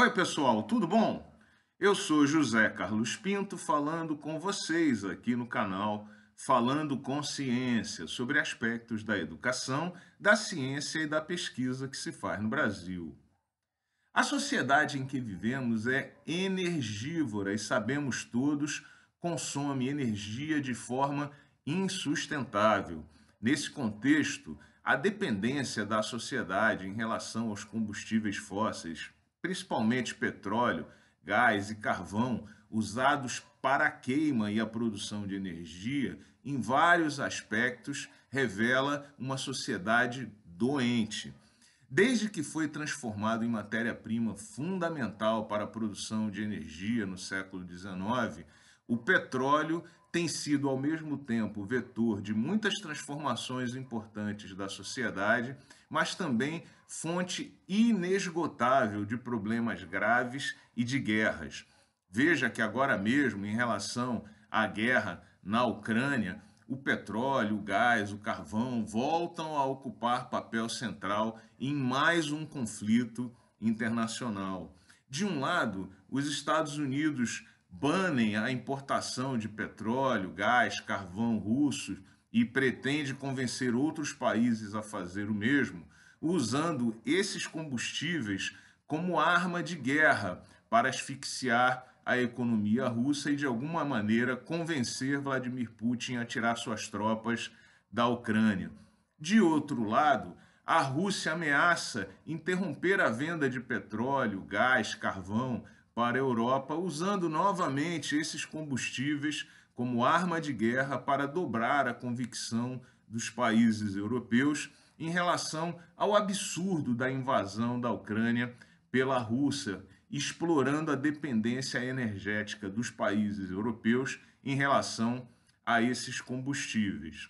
Oi, pessoal, tudo bom? Eu sou José Carlos Pinto falando com vocês aqui no canal Falando com Ciência sobre aspectos da educação, da ciência e da pesquisa que se faz no Brasil. A sociedade em que vivemos é energivora e sabemos todos consome energia de forma insustentável. Nesse contexto, a dependência da sociedade em relação aos combustíveis fósseis principalmente petróleo, gás e carvão, usados para a queima e a produção de energia, em vários aspectos, revela uma sociedade doente. Desde que foi transformado em matéria-prima fundamental para a produção de energia no século XIX, o petróleo tem sido, ao mesmo tempo, vetor de muitas transformações importantes da sociedade, mas também fonte inesgotável de problemas graves e de guerras. Veja que agora mesmo, em relação à guerra na Ucrânia, o petróleo, o gás, o carvão voltam a ocupar papel central em mais um conflito internacional. De um lado, os Estados Unidos banem a importação de petróleo, gás, carvão russos e pretende convencer outros países a fazer o mesmo, usando esses combustíveis como arma de guerra para asfixiar a economia russa e, de alguma maneira, convencer Vladimir Putin a tirar suas tropas da Ucrânia. De outro lado, a Rússia ameaça interromper a venda de petróleo, gás, carvão para a Europa, usando novamente esses combustíveis como arma de guerra para dobrar a convicção dos países europeus em relação ao absurdo da invasão da Ucrânia pela Rússia, explorando a dependência energética dos países europeus em relação a esses combustíveis.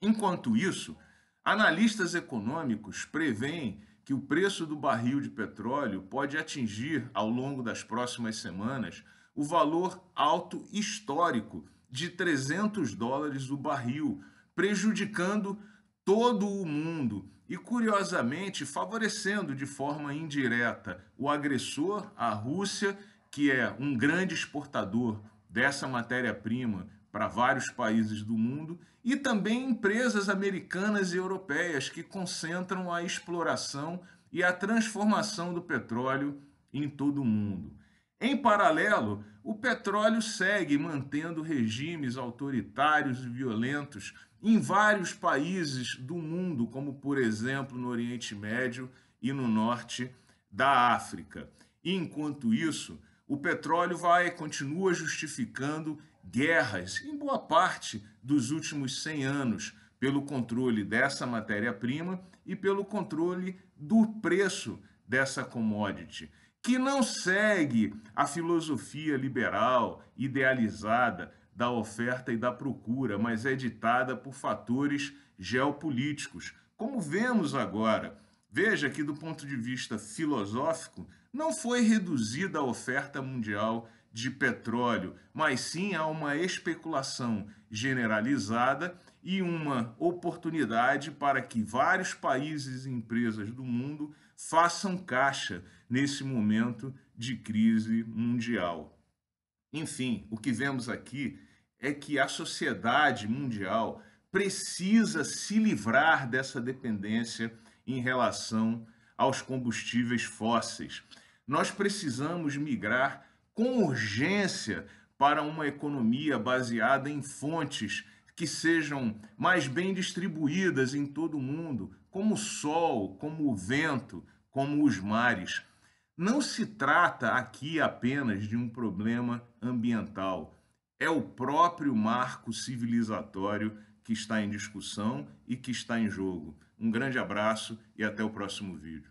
Enquanto isso, analistas econômicos preveem que o preço do barril de petróleo pode atingir, ao longo das próximas semanas, o valor alto histórico de 300 dólares o barril, prejudicando todo o mundo e, curiosamente, favorecendo de forma indireta o agressor, a Rússia, que é um grande exportador dessa matéria-prima para vários países do mundo e também empresas americanas e europeias que concentram a exploração e a transformação do petróleo em todo o mundo. Em paralelo, o petróleo segue mantendo regimes autoritários e violentos em vários países do mundo, como por exemplo no Oriente Médio e no norte da África. E, enquanto isso, o petróleo vai continua justificando guerras em boa parte dos últimos 100 anos pelo controle dessa matéria-prima e pelo controle do preço dessa commodity, que não segue a filosofia liberal idealizada da oferta e da procura, mas é ditada por fatores geopolíticos, como vemos agora. Veja que, do ponto de vista filosófico, não foi reduzida a oferta mundial de petróleo, mas sim a uma especulação generalizada e uma oportunidade para que vários países e empresas do mundo façam caixa nesse momento de crise mundial. Enfim, o que vemos aqui é que a sociedade mundial precisa se livrar dessa dependência em relação aos combustíveis fósseis. Nós precisamos migrar com urgência para uma economia baseada em fontes que sejam mais bem distribuídas em todo o mundo, como o sol, como o vento, como os mares. Não se trata aqui apenas de um problema ambiental, é o próprio marco civilizatório que está em discussão e que está em jogo. Um grande abraço e até o próximo vídeo.